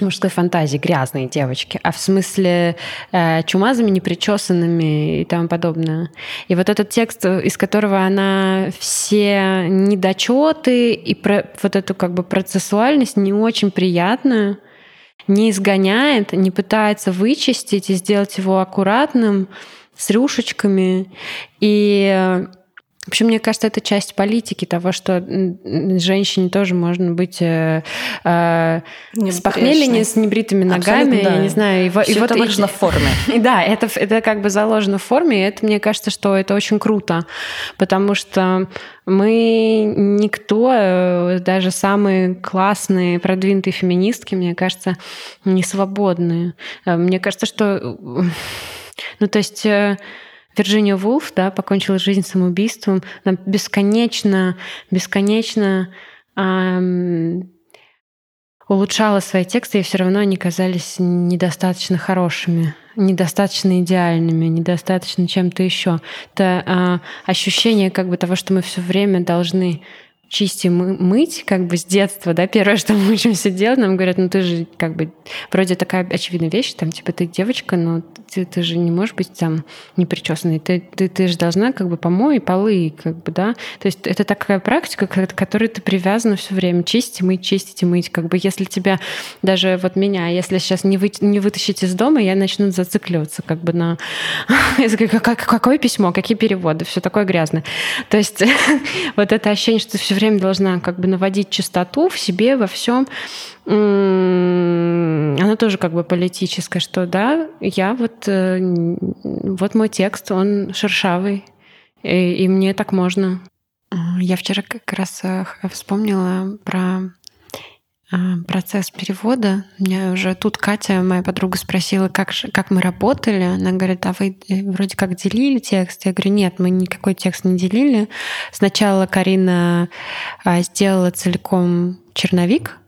мужской фантазии, грязные девочки, а в смысле э, чумазами, непричесанными и тому подобное. И вот этот текст, из которого она все недочеты и про, вот эту как бы процессуальность не очень приятную, не изгоняет, не пытается вычистить и сделать его аккуратным, с рюшечками. И в общем, мне кажется, это часть политики того, что женщине тоже можно быть э, э, с похмелья, с небритыми ногами, да. я не знаю. И, Все и это вот выражено в форме. Да, это, это как бы заложено в форме, и это, мне кажется, что это очень круто, потому что мы никто, э, даже самые классные, продвинутые феминистки, мне кажется, не свободные. Э, мне кажется, что... Ну, то есть Вирджиния Вулф, да, покончила жизнь самоубийством, она бесконечно, бесконечно эм, улучшала свои тексты, и все равно они казались недостаточно хорошими, недостаточно идеальными, недостаточно чем-то еще. Это э, ощущение как бы того, что мы все время должны чистим мыть, как бы с детства, да, первое, что мы учимся делать, нам говорят, ну ты же как бы вроде такая очевидная вещь, там, типа, ты девочка, но ты, ты же не можешь быть там непричесанной, ты, ты, ты же должна как бы помой полы, как бы, да, то есть это такая практика, к которой ты привязана все время, чистить, мыть, чистить и мыть, как бы если тебя, даже вот меня, если сейчас не, вы, не вытащить из дома, я начну зацикливаться как бы на какое письмо, какие переводы, все такое грязное. То есть вот это ощущение, что все время должна как бы наводить чистоту в себе, во всем. Она тоже как бы политическая, что да, я вот, э, вот мой текст, он шершавый, и, и мне так можно. Я вчера как раз э, вспомнила про процесс перевода. Меня уже тут Катя, моя подруга, спросила, как, как мы работали. Она говорит, а вы э, вроде как делили текст? Я говорю, нет, мы никакой текст не делили. Сначала Карина а, сделала целиком черновик,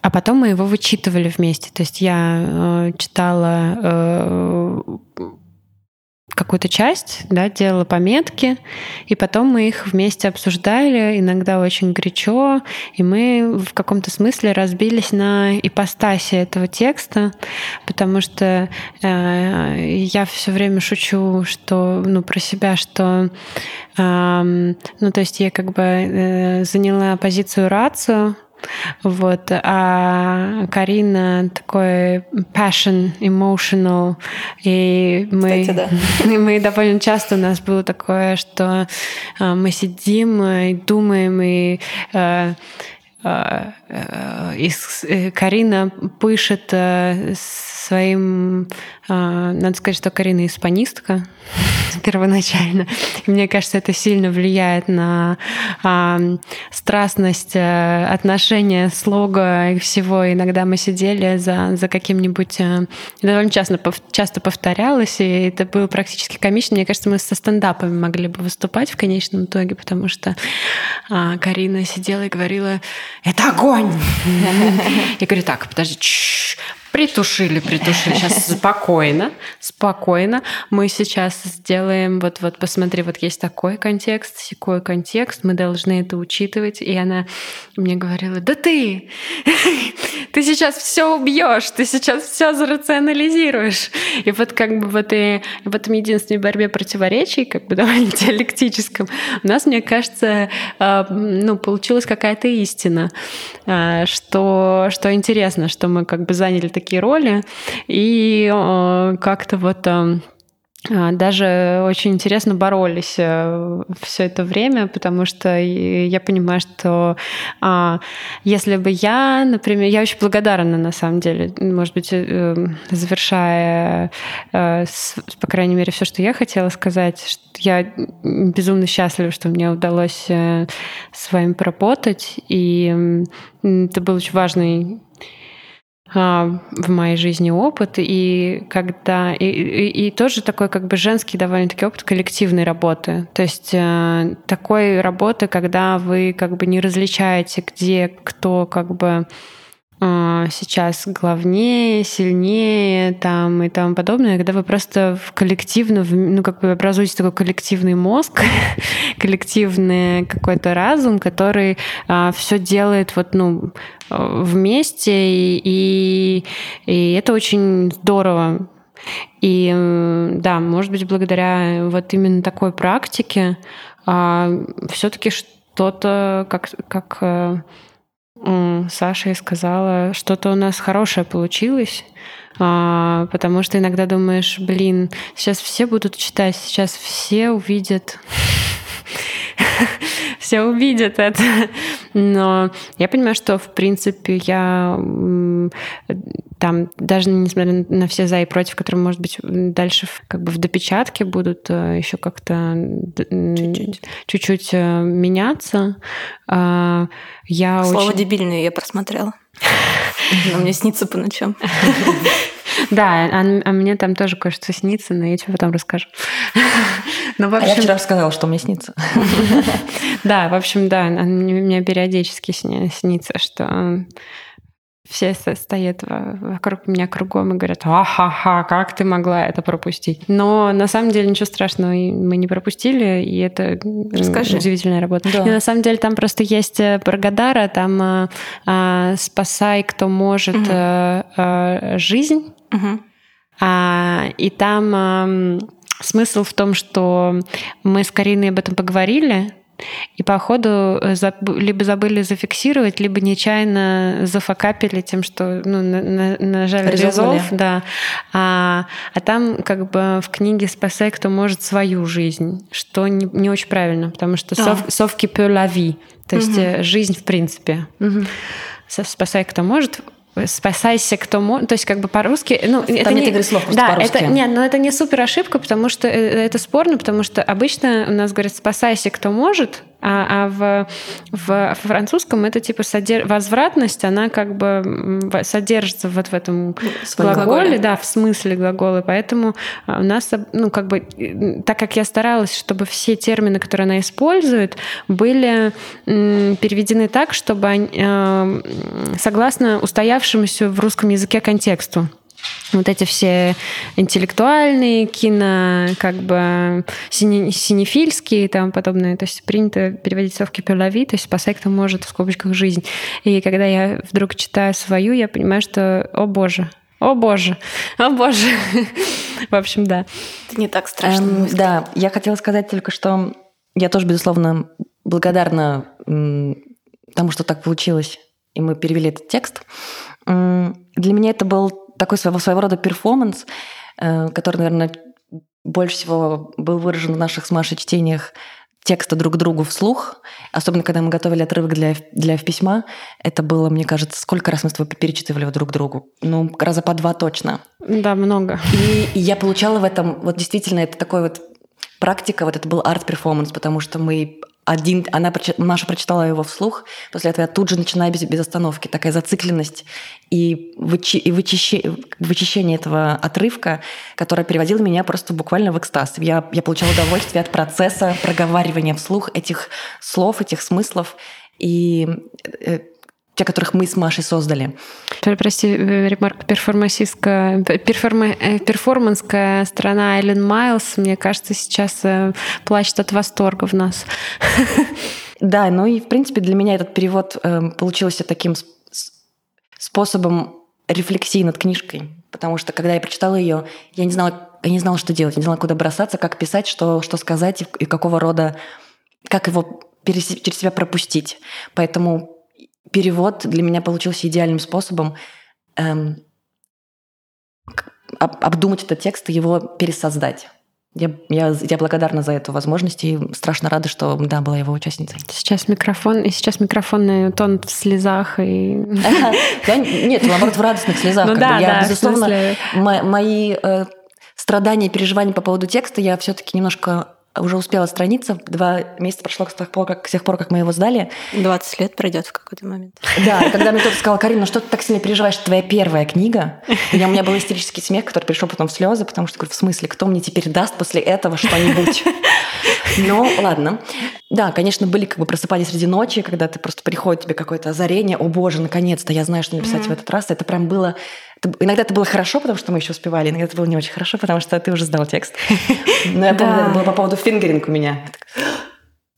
а потом мы его вычитывали вместе. То есть я э, читала э, какую-то часть, да, делала пометки, и потом мы их вместе обсуждали, иногда очень горячо, и мы в каком-то смысле разбились на ипостаси этого текста, потому что э, я все время шучу, что, ну, про себя, что, э, ну, то есть я как бы э, заняла позицию рацию, вот. А Карина такой passion, emotional. И мы, Кстати, да. и мы довольно часто у нас было такое, что а, мы сидим и думаем, и и Карина пишет своим... Надо сказать, что Карина испанистка первоначально. Мне кажется, это сильно влияет на а, страстность отношения, слога и всего. Иногда мы сидели за, за каким-нибудь... Довольно часто, часто повторялось, и это было практически комично. Мне кажется, мы со стендапами могли бы выступать в конечном итоге, потому что а, Карина сидела и говорила, это огонь! Я говорю, так, подожди, Притушили, притушили. Сейчас спокойно, спокойно. Мы сейчас сделаем, вот, вот посмотри, вот есть такой контекст, секой контекст, мы должны это учитывать. И она мне говорила, да ты, ты сейчас все убьешь, ты сейчас все зарационализируешь. И вот как бы вот и в этом единственной борьбе противоречий, как бы довольно диалектическом, у нас, мне кажется, а, ну, получилась какая-то истина, а, что, что интересно, что мы как бы заняли такие роли, и а, как-то вот а, даже очень интересно боролись э, все это время, потому что я понимаю, что а, если бы я, например, я очень благодарна на самом деле, может быть, э, завершая, э, по крайней мере, все, что я хотела сказать, что я безумно счастлива, что мне удалось с вами поработать, и это был очень важный в моей жизни опыт, и когда и, и, и тоже такой как бы женский довольно-таки опыт коллективной работы. То есть э, такой работы, когда вы как бы не различаете, где кто как бы а, сейчас главнее, сильнее там и тому подобное, когда вы просто в коллективно, ну как бы образуете такой коллективный мозг, коллективный какой-то разум, который а, все делает вот ну вместе и, и это очень здорово. И да, может быть, благодаря вот именно такой практике а, все-таки что-то как как э, Саша и сказала, что-то у нас хорошее получилось, а, потому что иногда думаешь, блин, сейчас все будут читать, сейчас все увидят все увидят это. Но я понимаю, что, в принципе, я там, даже несмотря на все за и против, которые, может быть, дальше как бы в допечатке будут э, еще как-то чуть-чуть э, меняться, а, я Слово очень... дебильное я просмотрела. Но мне снится по ночам. Да, а, а мне там тоже кое-что снится, но я тебе потом расскажу. Ну, в общем... А я вчера сказала, что мне снится. Да, в общем, да, мне периодически снится, что все стоят вокруг меня кругом и говорят, ахаха, как ты могла это пропустить? Но на самом деле ничего страшного мы не пропустили, и это Расскажи. удивительная работа. Да. И на самом деле там просто есть э, про Гадара, там а, а, «Спасай, кто может угу. а, жизнь». Угу. А, и там а, смысл в том, что мы с Кариной об этом поговорили, и по ходу э, либо забыли зафиксировать, либо нечаянно зафакапили тем, что ну, на, на, нажали резолв, да. А, а там как бы в книге «Спасай, кто может свою жизнь», что не, не очень правильно, потому что а. «Совки la vie», то есть угу. жизнь в принципе. Угу. «Спасай, кто может», спасайся, кто может. То есть как бы по-русски... Ну, Там это нет не, слов да, по-русски. Это, нет, но это не супер ошибка, потому что э, это спорно, потому что обычно у нас говорят «спасайся, кто может», а, а в, в французском это типа содер... возвратность, она как бы содержится вот в этом глаголе, глаголе, да, в смысле глагола. Поэтому а, у нас, ну, как бы, так как я старалась, чтобы все термины, которые она использует, были переведены так, чтобы они, а, согласно устоявшемуся в русском языке контексту вот эти все интеллектуальные кино, как бы сине, синефильские и тому подобное. То есть принято переводить совки перлави, то есть спасай, кто может, в скобочках жизнь. И когда я вдруг читаю свою, я понимаю, что, о боже, о боже, о боже. В общем, да. Это не так страшно. Эм, да, я хотела сказать только, что я тоже, безусловно, благодарна тому, что так получилось, и мы перевели этот текст. Для меня это был такой своего, своего рода перформанс, э, который, наверное, больше всего был выражен в наших с Машей чтениях текста друг другу вслух, особенно когда мы готовили отрывок для, для письма, это было, мне кажется, сколько раз мы с тобой перечитывали друг другу? Ну, раза по два точно. Да, много. И, и я получала в этом, вот действительно, это такой вот практика, вот это был арт-перформанс, потому что мы один, она, Маша прочитала его вслух, после этого я тут же начинаю без, без остановки. Такая зацикленность и, вычи, и вычище, вычищение этого отрывка, которое переводило меня просто буквально в экстаз. Я, я получала удовольствие от процесса проговаривания вслух этих слов, этих смыслов. И э, те, которых мы с Машей создали. Прости, э, ремарка перформансистская, перформа, э, перформанская страна Эллен Майлз, мне кажется, сейчас э, плачет от восторга в нас. Да, ну и, в принципе, для меня этот перевод получился таким способом рефлексии над книжкой, потому что когда я прочитала ее, я не знала, я не знала, что делать, не знала, куда бросаться, как писать, что, что сказать и какого рода, как его через себя пропустить. Поэтому перевод для меня получился идеальным способом эм, обдумать этот текст и его пересоздать. Я, я, я благодарна за эту возможность и страшно рада, что да, была его участницей. Сейчас микрофон, и сейчас микрофон тонет в слезах и... Да, нет, наоборот, в радостных слезах. Ну да, я, да, безусловно, мои э, страдания и переживания по поводу текста я все-таки немножко уже успела страница. Два месяца прошло с тех пор, как, с тех пор, как мы его сдали. 20 лет пройдет в какой-то момент. Да, когда мне кто-то сказал, Карина, ну что ты так сильно переживаешь, твоя первая книга? И у меня был истерический смех, который пришел потом в слезы, потому что, говорю, в смысле, кто мне теперь даст после этого что-нибудь? Ну, ладно. Да, конечно, были как бы просыпания среди ночи, когда ты просто приходит тебе какое-то озарение, о боже, наконец-то я знаю, что написать mm-hmm. в этот раз. Это прям было это, иногда это было хорошо, потому что мы еще успевали, иногда это было не очень хорошо, потому что ты уже сдал текст. Но я помню, это было по поводу фингеринг у меня.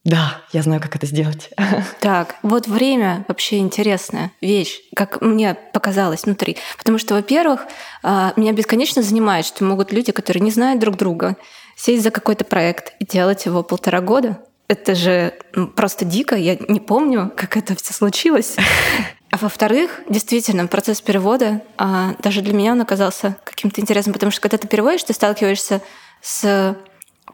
Да, я знаю, как это сделать. Так, вот время вообще интересная вещь, как мне показалось внутри. Потому что, во-первых, а, меня бесконечно занимает, что могут люди, которые не знают друг друга, сесть за какой-то проект и делать его полтора года. Это же просто дико. Я не помню, как это все случилось. А во-вторых, действительно, процесс перевода а, даже для меня он оказался каким-то интересным, потому что когда ты переводишь, ты сталкиваешься с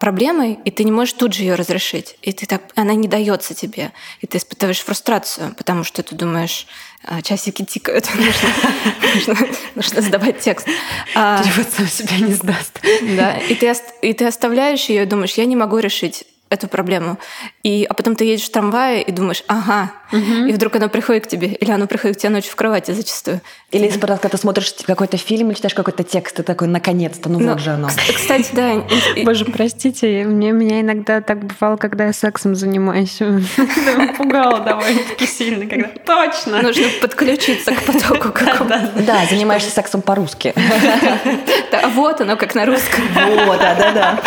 проблемой, и ты не можешь тут же ее разрешить. И ты так, она не дается тебе. И ты испытываешь фрустрацию, потому что ты думаешь, а, часики тикают, нужно, сдавать текст. А, Перевод сам себя не сдаст. Да, и ты оставляешь ее и думаешь, я не могу решить эту проблему. И, а потом ты едешь в трамвае и думаешь, ага, угу. и вдруг оно приходит к тебе, или оно приходит к тебе ночью в кровати зачастую. Или из когда ты смотришь какой-то фильм или читаешь какой-то текст, ты такой, наконец-то, ну, ну вот же оно. Кстати, да. Боже, простите, мне меня иногда так бывало, когда я сексом занимаюсь. Пугало довольно-таки сильно, когда точно. Нужно подключиться к потоку какому-то. Да, занимаешься сексом по-русски. Вот оно, как на русском. Вот, да, да, да.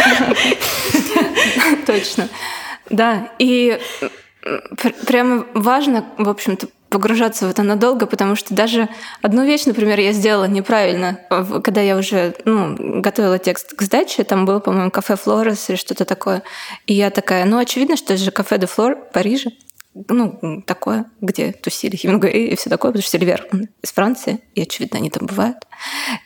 Точно. Да, и прямо важно, в общем-то, погружаться в это надолго, потому что даже одну вещь, например, я сделала неправильно, когда я уже ну, готовила текст к сдаче, там было, по-моему, кафе Флорес или что-то такое, и я такая, ну, очевидно, что это же кафе де Флор в Париже, ну, такое, где тусили Хемингуэй и все такое, потому что Сильвер из Франции, и, очевидно, они там бывают,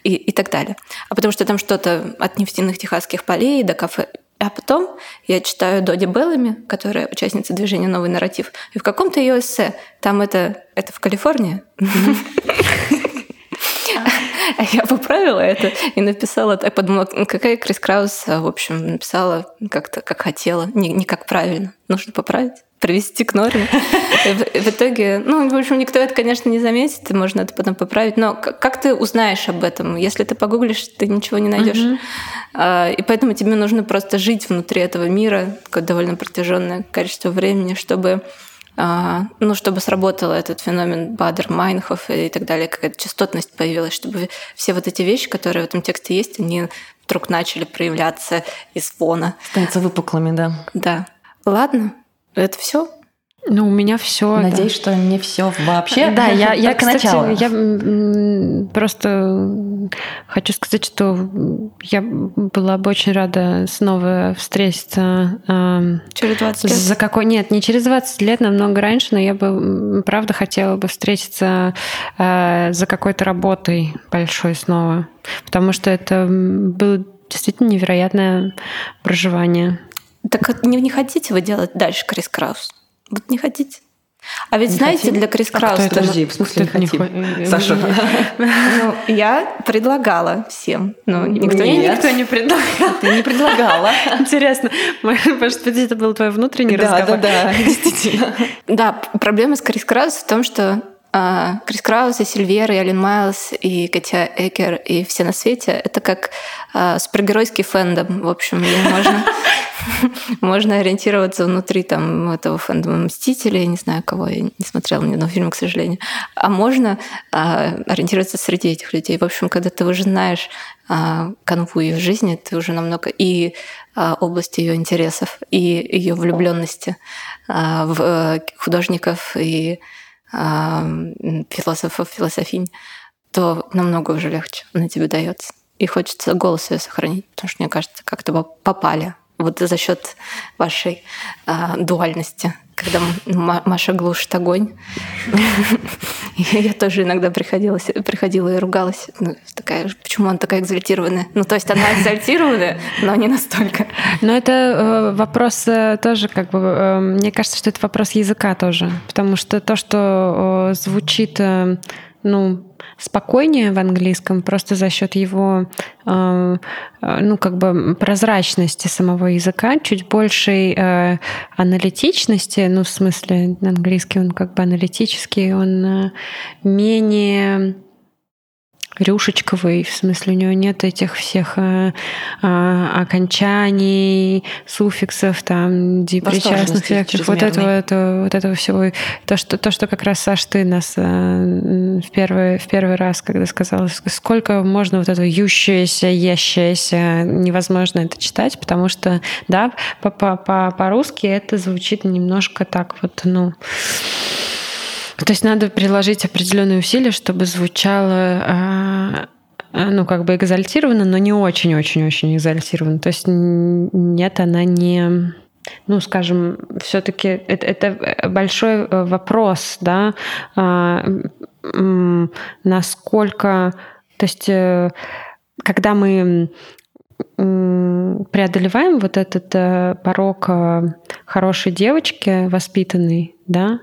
и, и так далее. А потому что там что-то от нефтяных техасских полей до кафе а потом я читаю Доди Беллами, которая участница движения «Новый нарратив», и в каком-то ее эссе, там это, это в Калифорнии, а я поправила это и написала так, подумала, какая Крис Краус, в общем, написала как-то, как хотела, не, не как правильно. Нужно поправить привести к норме. В, итоге, ну, в общем, никто это, конечно, не заметит, и можно это потом поправить. Но как, ты узнаешь об этом? Если ты погуглишь, ты ничего не найдешь. Uh-huh. А, и поэтому тебе нужно просто жить внутри этого мира какое-то довольно протяженное количество времени, чтобы а, ну, чтобы сработал этот феномен Бадер, Майнхоф и так далее, какая-то частотность появилась, чтобы все вот эти вещи, которые в этом тексте есть, они вдруг начали проявляться из фона. Становятся выпуклыми, да. Да. Ладно, это все? Ну, у меня все. Надеюсь, да. что не все вообще. Да, я, я кстати, начало. я просто хочу сказать, что я была бы очень рада снова встретиться. Через 20 лет? За какой... Нет, не через 20 лет, намного раньше, но я бы, правда, хотела бы встретиться э, за какой-то работой большой снова. Потому что это было действительно невероятное проживание. Так не, не хотите вы делать дальше Крис Краус? Вот не хотите? А ведь не знаете, хотим? для Крис а Крауса... Подожди, в смысле не хотим? Саша. Ну, я предлагала всем. Но никто, Нет. никто не предлагал. Ты не предлагала. Интересно. Может быть, это был твой внутренний разговор? Да, да, да, действительно. Да, проблема с Крис Краус в том, что а, Крис Краус и Сильвер, и Ален Майлз, и Катя Экер, и все на свете — это как а, супергеройский фэндом, в общем, можно Можно ориентироваться внутри там этого фэндома Мстителей, я не знаю кого, я не смотрела ни одного фильма, к сожалению. А можно а, ориентироваться среди этих людей. В общем, когда ты уже знаешь а, канву ее жизни, ты уже намного и а, область ее интересов, и ее влюбленности а, в а, художников и а, философов, философинь, то намного уже легче на тебе дается. И хочется голос ее сохранить, потому что, мне кажется, как-то попали вот за счет вашей а, дуальности, когда Маша глушит огонь. Я тоже иногда приходила, приходила и ругалась. Ну, такая, почему она такая экзальтированная? Ну, то есть она экзальтированная, но не настолько. Но это э, вопрос э, тоже, как бы, э, мне кажется, что это вопрос языка тоже. Потому что то, что звучит, ну, спокойнее в английском просто за счет его, э, э, ну, как бы прозрачности самого языка, чуть большей э, аналитичности, ну, в смысле, английский он как бы аналитический, он менее рюшечковый, в смысле у него нет этих всех э, э, окончаний, суффиксов, там, депричастных, вот этого, это, вот этого всего. То что, то, что как раз, Саш, ты нас э, в, первый, в первый раз, когда сказала, сколько можно вот этого ющееся, ящееся, невозможно это читать, потому что, да, по-русски это звучит немножко так вот, ну, то есть надо приложить определенные усилия, чтобы звучало а, а, ну, как бы экзальтированно, но не очень-очень-очень экзальтированно. То есть нет, она не ну, скажем, все-таки это, это большой э, вопрос, да, а, насколько, то есть, э, когда мы преодолеваем вот этот э, порог хорошей девочки, воспитанной, да,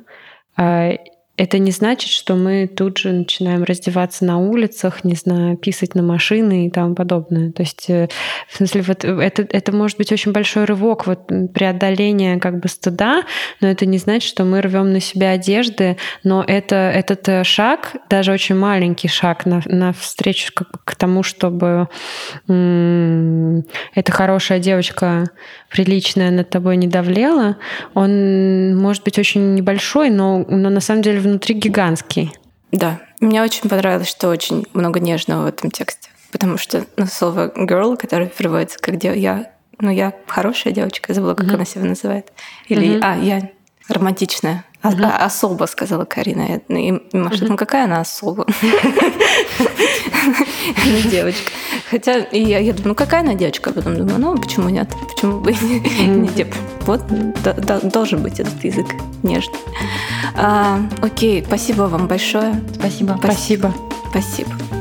это не значит, что мы тут же начинаем раздеваться на улицах, не знаю, писать на машины и тому подобное. То есть, э, в смысле, вот это, это может быть очень большой рывок вот преодоления как бы стыда, но это не значит, что мы рвем на себя одежды, но это, этот э, шаг, даже очень маленький шаг на, на встречу к, к тому, чтобы м- эта хорошая девочка приличная над тобой не давлела, он может быть очень небольшой, но, но на самом деле внутри гигантский. Да, мне очень понравилось, что очень много нежного в этом тексте. Потому что ну, слово girl, которое переводится как я, ну я хорошая девочка, я забыла, как mm-hmm. она себя называет. Или mm-hmm. а, я романтичная. А, uh-huh. а, особо, сказала Карина. И Маша, uh-huh. ну какая она особа? девочка. Хотя я, я думаю, ну какая она девочка? А потом думаю, ну почему нет? Почему бы не деп? Вот должен быть этот язык нежный. А, окей, спасибо вам большое. Спасибо. Спасибо. Спасибо.